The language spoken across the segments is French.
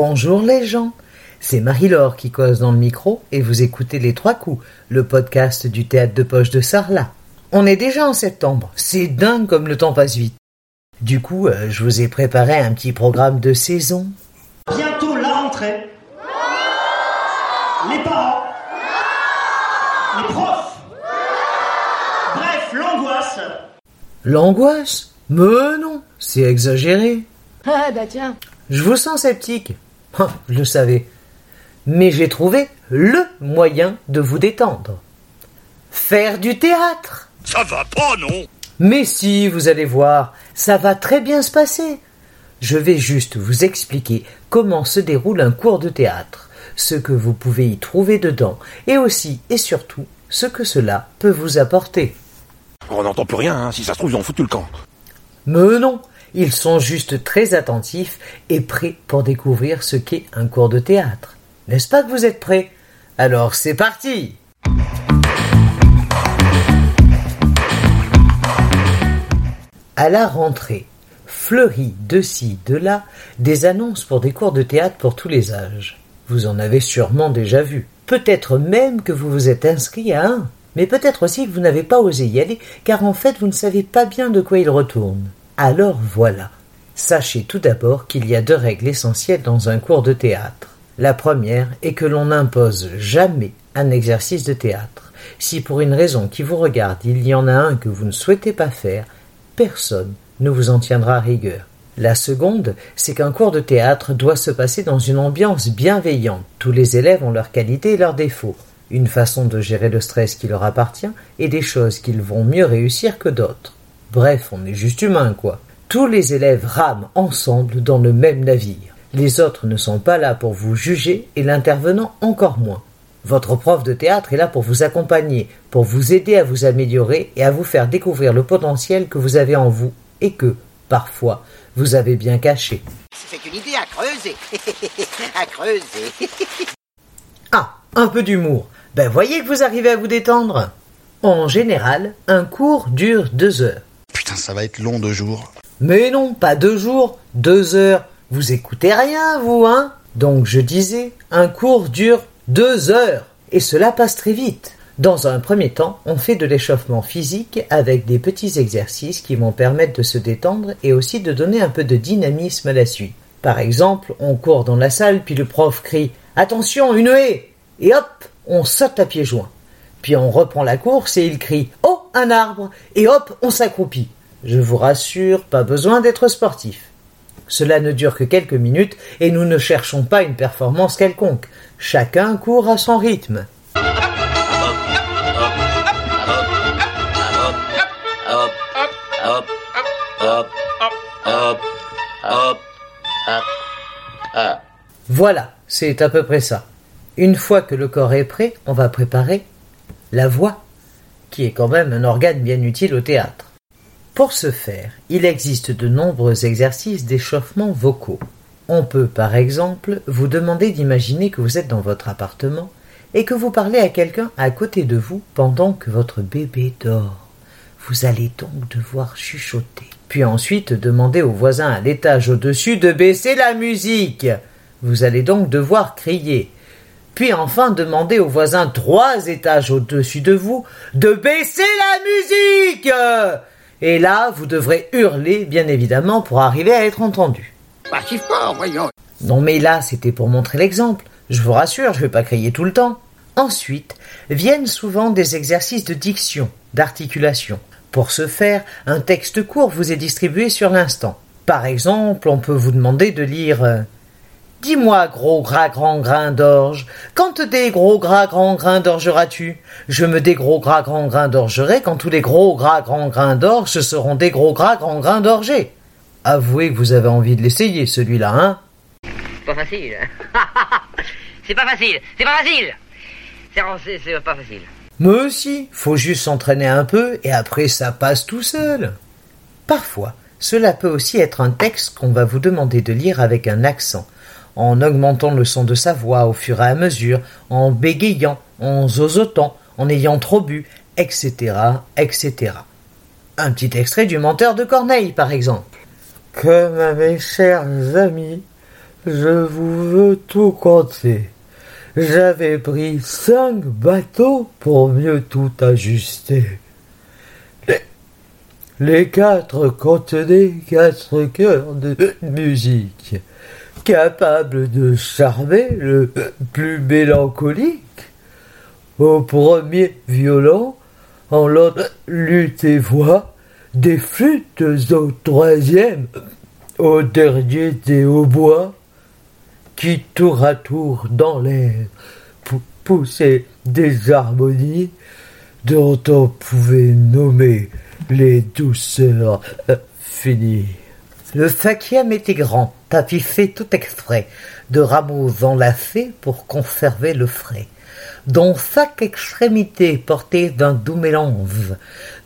Bonjour les gens, c'est Marie-Laure qui cause dans le micro et vous écoutez Les Trois Coups, le podcast du théâtre de poche de Sarlat. On est déjà en septembre, c'est dingue comme le temps passe vite. Du coup, euh, je vous ai préparé un petit programme de saison. Bientôt la rentrée. Les parents. Les profs. Bref, l'angoisse. L'angoisse? Mais non, c'est exagéré. Ah bah tiens. Je vous sens sceptique. Ah, je le savais. Mais j'ai trouvé le moyen de vous détendre. Faire du théâtre. Ça va pas, non Mais si, vous allez voir, ça va très bien se passer. Je vais juste vous expliquer comment se déroule un cours de théâtre, ce que vous pouvez y trouver dedans, et aussi et surtout ce que cela peut vous apporter. On n'entend plus rien, hein. si ça se trouve, ils ont foutu le camp. Mais non, ils sont juste très attentifs et prêts pour découvrir ce qu'est un cours de théâtre. N'est-ce pas que vous êtes prêts? Alors c'est parti À la rentrée, fleurit de ci, de là, des annonces pour des cours de théâtre pour tous les âges. Vous en avez sûrement déjà vu. Peut-être même que vous vous êtes inscrit à un. Mais peut-être aussi que vous n'avez pas osé y aller, car en fait vous ne savez pas bien de quoi il retourne. Alors voilà. Sachez tout d'abord qu'il y a deux règles essentielles dans un cours de théâtre. La première est que l'on n'impose jamais un exercice de théâtre. Si pour une raison qui vous regarde il y en a un que vous ne souhaitez pas faire, personne ne vous en tiendra rigueur. La seconde, c'est qu'un cours de théâtre doit se passer dans une ambiance bienveillante. Tous les élèves ont leurs qualités et leurs défauts, une façon de gérer le stress qui leur appartient et des choses qu'ils vont mieux réussir que d'autres. Bref, on est juste humain, quoi. Tous les élèves rament ensemble dans le même navire. Les autres ne sont pas là pour vous juger et l'intervenant encore moins. Votre prof de théâtre est là pour vous accompagner, pour vous aider à vous améliorer et à vous faire découvrir le potentiel que vous avez en vous et que, parfois, vous avez bien caché. C'est une idée à creuser. à creuser. Ah, un peu d'humour. Ben voyez que vous arrivez à vous détendre. En général, un cours dure deux heures. Ça va être long deux jours. Mais non, pas deux jours, deux heures. Vous écoutez rien, vous, hein? Donc je disais, un cours dure deux heures. Et cela passe très vite. Dans un premier temps, on fait de l'échauffement physique avec des petits exercices qui vont permettre de se détendre et aussi de donner un peu de dynamisme à la suite. Par exemple, on court dans la salle, puis le prof crie Attention, une haie Et hop, on saute à pieds joints. Puis on reprend la course et il crie Oh, un arbre Et hop, on s'accroupit. Je vous rassure, pas besoin d'être sportif. Cela ne dure que quelques minutes et nous ne cherchons pas une performance quelconque. Chacun court à son rythme. Voilà, c'est à peu près ça. Une fois que le corps est prêt, on va préparer la voix, qui est quand même un organe bien utile au théâtre. Pour ce faire, il existe de nombreux exercices d'échauffement vocaux. On peut, par exemple, vous demander d'imaginer que vous êtes dans votre appartement et que vous parlez à quelqu'un à côté de vous pendant que votre bébé dort. Vous allez donc devoir chuchoter. Puis ensuite demander au voisin à l'étage au-dessus de baisser la musique. Vous allez donc devoir crier. Puis enfin demander au voisin trois étages au-dessus de vous de baisser la musique. Et là, vous devrez hurler, bien évidemment, pour arriver à être entendu. Pas si fort, voyons. Non mais là, c'était pour montrer l'exemple. Je vous rassure, je vais pas crier tout le temps. Ensuite, viennent souvent des exercices de diction, d'articulation. Pour ce faire, un texte court vous est distribué sur l'instant. Par exemple, on peut vous demander de lire euh, Dis-moi, gros gras grand grain d'orge, quand des gros gras grands grains d'orgeras-tu Je me des gros gras grands grains d'orgerai quand tous les gros gras grands grains d'orge seront des gros gras grands grains d'orgés. Avouez que vous avez envie de l'essayer, celui-là, hein? Pas facile. c'est pas facile, c'est pas facile. C'est pas facile. Mais aussi, faut juste s'entraîner un peu et après ça passe tout seul. Parfois, cela peut aussi être un texte qu'on va vous demander de lire avec un accent, en augmentant le son de sa voix au fur et à mesure, en bégayant, en zozotant, en ayant trop bu, etc., etc. Un petit extrait du menteur de Corneille, par exemple. Comme mes chers amis, je vous veux tout conter. J'avais pris cinq bateaux pour mieux tout ajuster. Les quatre contenaient quatre cœurs de musique, capables de charmer le plus mélancolique. Au premier violon, en l'autre lutte et voix, des flûtes au troisième, au dernier des hautbois, qui tour à tour dans l'air pou- poussaient des harmonies dont on pouvait nommer les douceurs finies. Le cinquième était grand, tapissé tout exprès, de rameaux enlacés pour conserver le frais, dont chaque extrémité portait d'un doux mélange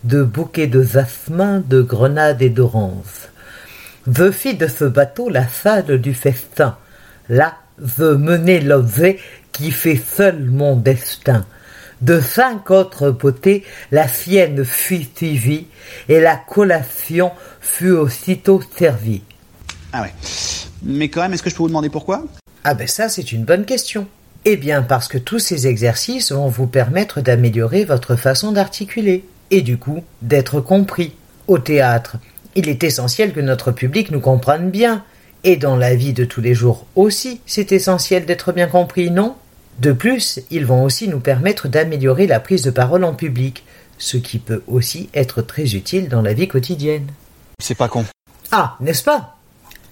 de bouquets de jasmin, de grenades et d'oranges. Je fis de ce bateau la salle du festin. Là, je menai l'objet qui fait seul mon destin. De cinq autres beautés, la sienne fut suivie, et la collation fut aussitôt servie. Ah ouais. Mais quand même, est-ce que je peux vous demander pourquoi? Ah ben ça, c'est une bonne question. Eh bien, parce que tous ces exercices vont vous permettre d'améliorer votre façon d'articuler, et du coup, d'être compris. Au théâtre, il est essentiel que notre public nous comprenne bien, et dans la vie de tous les jours aussi, c'est essentiel d'être bien compris, non? De plus, ils vont aussi nous permettre d'améliorer la prise de parole en public, ce qui peut aussi être très utile dans la vie quotidienne. C'est pas con. Ah, n'est-ce pas?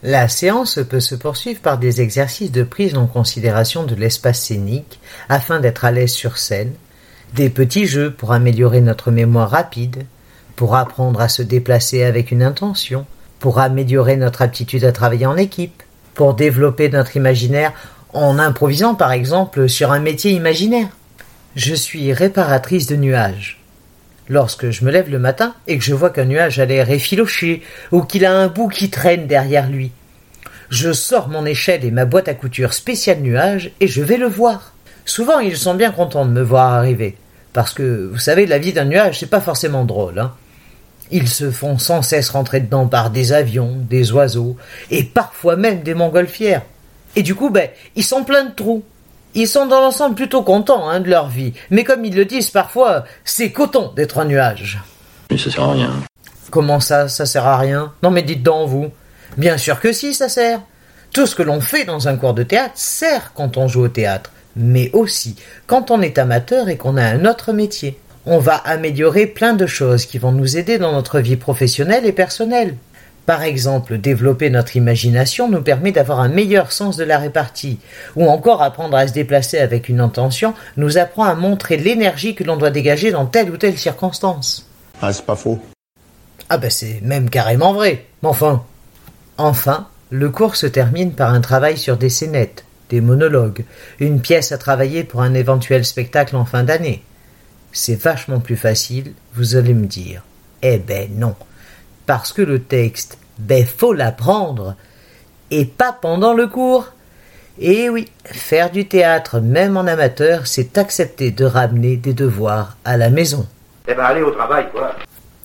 La séance peut se poursuivre par des exercices de prise en considération de l'espace scénique afin d'être à l'aise sur scène, des petits jeux pour améliorer notre mémoire rapide, pour apprendre à se déplacer avec une intention, pour améliorer notre aptitude à travailler en équipe, pour développer notre imaginaire en improvisant par exemple sur un métier imaginaire. Je suis réparatrice de nuages. Lorsque je me lève le matin et que je vois qu'un nuage a l'air effiloché ou qu'il a un bout qui traîne derrière lui, je sors mon échelle et ma boîte à couture spéciale nuage et je vais le voir. Souvent, ils sont bien contents de me voir arriver. Parce que, vous savez, la vie d'un nuage, c'est pas forcément drôle, hein. Ils se font sans cesse rentrer dedans par des avions, des oiseaux, et parfois même des montgolfières. Et du coup, ben, ils sont pleins de trous. Ils sont dans l'ensemble plutôt contents hein, de leur vie, mais comme ils le disent parfois, c'est coton d'être un nuage. Mais ça sert à rien. Comment ça, ça sert à rien? Non mais dites donc vous. Bien sûr que si, ça sert. Tout ce que l'on fait dans un cours de théâtre sert quand on joue au théâtre, mais aussi quand on est amateur et qu'on a un autre métier. On va améliorer plein de choses qui vont nous aider dans notre vie professionnelle et personnelle. Par exemple, développer notre imagination nous permet d'avoir un meilleur sens de la répartie, ou encore apprendre à se déplacer avec une intention nous apprend à montrer l'énergie que l'on doit dégager dans telle ou telle circonstance. Ah, c'est pas faux. Ah ben c'est même carrément vrai. Mais enfin. Enfin, le cours se termine par un travail sur des scénettes, des monologues, une pièce à travailler pour un éventuel spectacle en fin d'année. C'est vachement plus facile, vous allez me dire. Eh ben non. Parce que le texte, ben faut l'apprendre. Et pas pendant le cours. Et oui, faire du théâtre, même en amateur, c'est accepter de ramener des devoirs à la maison. Eh ben allez au travail, quoi.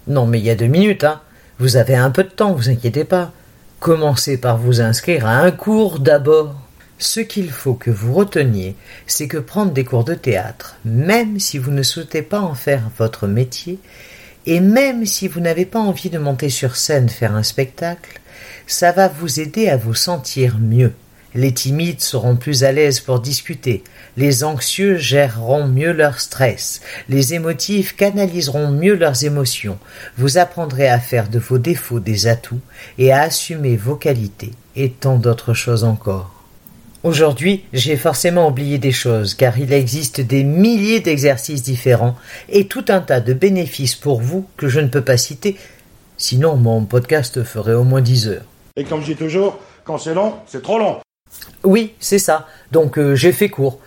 Non, mais il y a deux minutes, hein. Vous avez un peu de temps, vous inquiétez pas. Commencez par vous inscrire à un cours d'abord. Ce qu'il faut que vous reteniez, c'est que prendre des cours de théâtre, même si vous ne souhaitez pas en faire votre métier, et même si vous n'avez pas envie de monter sur scène faire un spectacle, ça va vous aider à vous sentir mieux. Les timides seront plus à l'aise pour discuter, les anxieux géreront mieux leur stress, les émotifs canaliseront mieux leurs émotions, vous apprendrez à faire de vos défauts des atouts et à assumer vos qualités, et tant d'autres choses encore. Aujourd'hui, j'ai forcément oublié des choses, car il existe des milliers d'exercices différents et tout un tas de bénéfices pour vous que je ne peux pas citer, sinon mon podcast ferait au moins 10 heures. Et comme je dis toujours, quand c'est long, c'est trop long. Oui, c'est ça. Donc euh, j'ai fait court.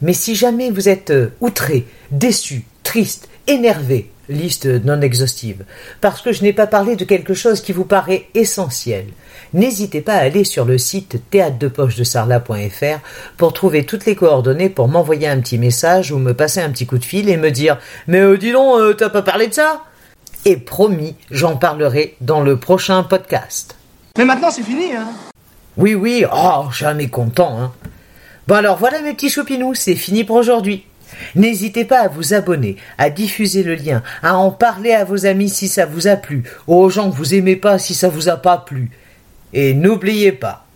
Mais si jamais vous êtes euh, outré, déçu, triste, énervé, liste non exhaustive, parce que je n'ai pas parlé de quelque chose qui vous paraît essentiel, n'hésitez pas à aller sur le site théâtre-de-poche-de-sarlat.fr pour trouver toutes les coordonnées pour m'envoyer un petit message ou me passer un petit coup de fil et me dire Mais euh, dis donc, euh, t'as pas parlé de ça? Et promis, j'en parlerai dans le prochain podcast. Mais maintenant c'est fini, hein. Oui, oui, oh, jamais content, hein. Bon alors voilà mes petits chopinous, c'est fini pour aujourd'hui. N'hésitez pas à vous abonner, à diffuser le lien, à en parler à vos amis si ça vous a plu, aux gens que vous aimez pas si ça vous a pas plu. Et n'oubliez pas,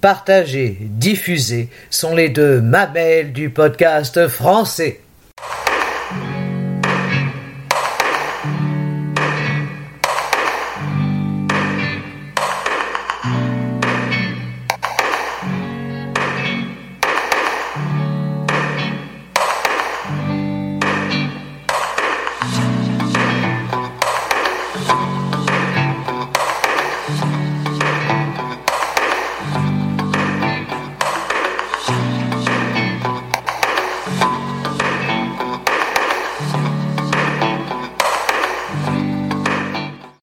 partager, diffuser sont les deux mamelles du podcast français.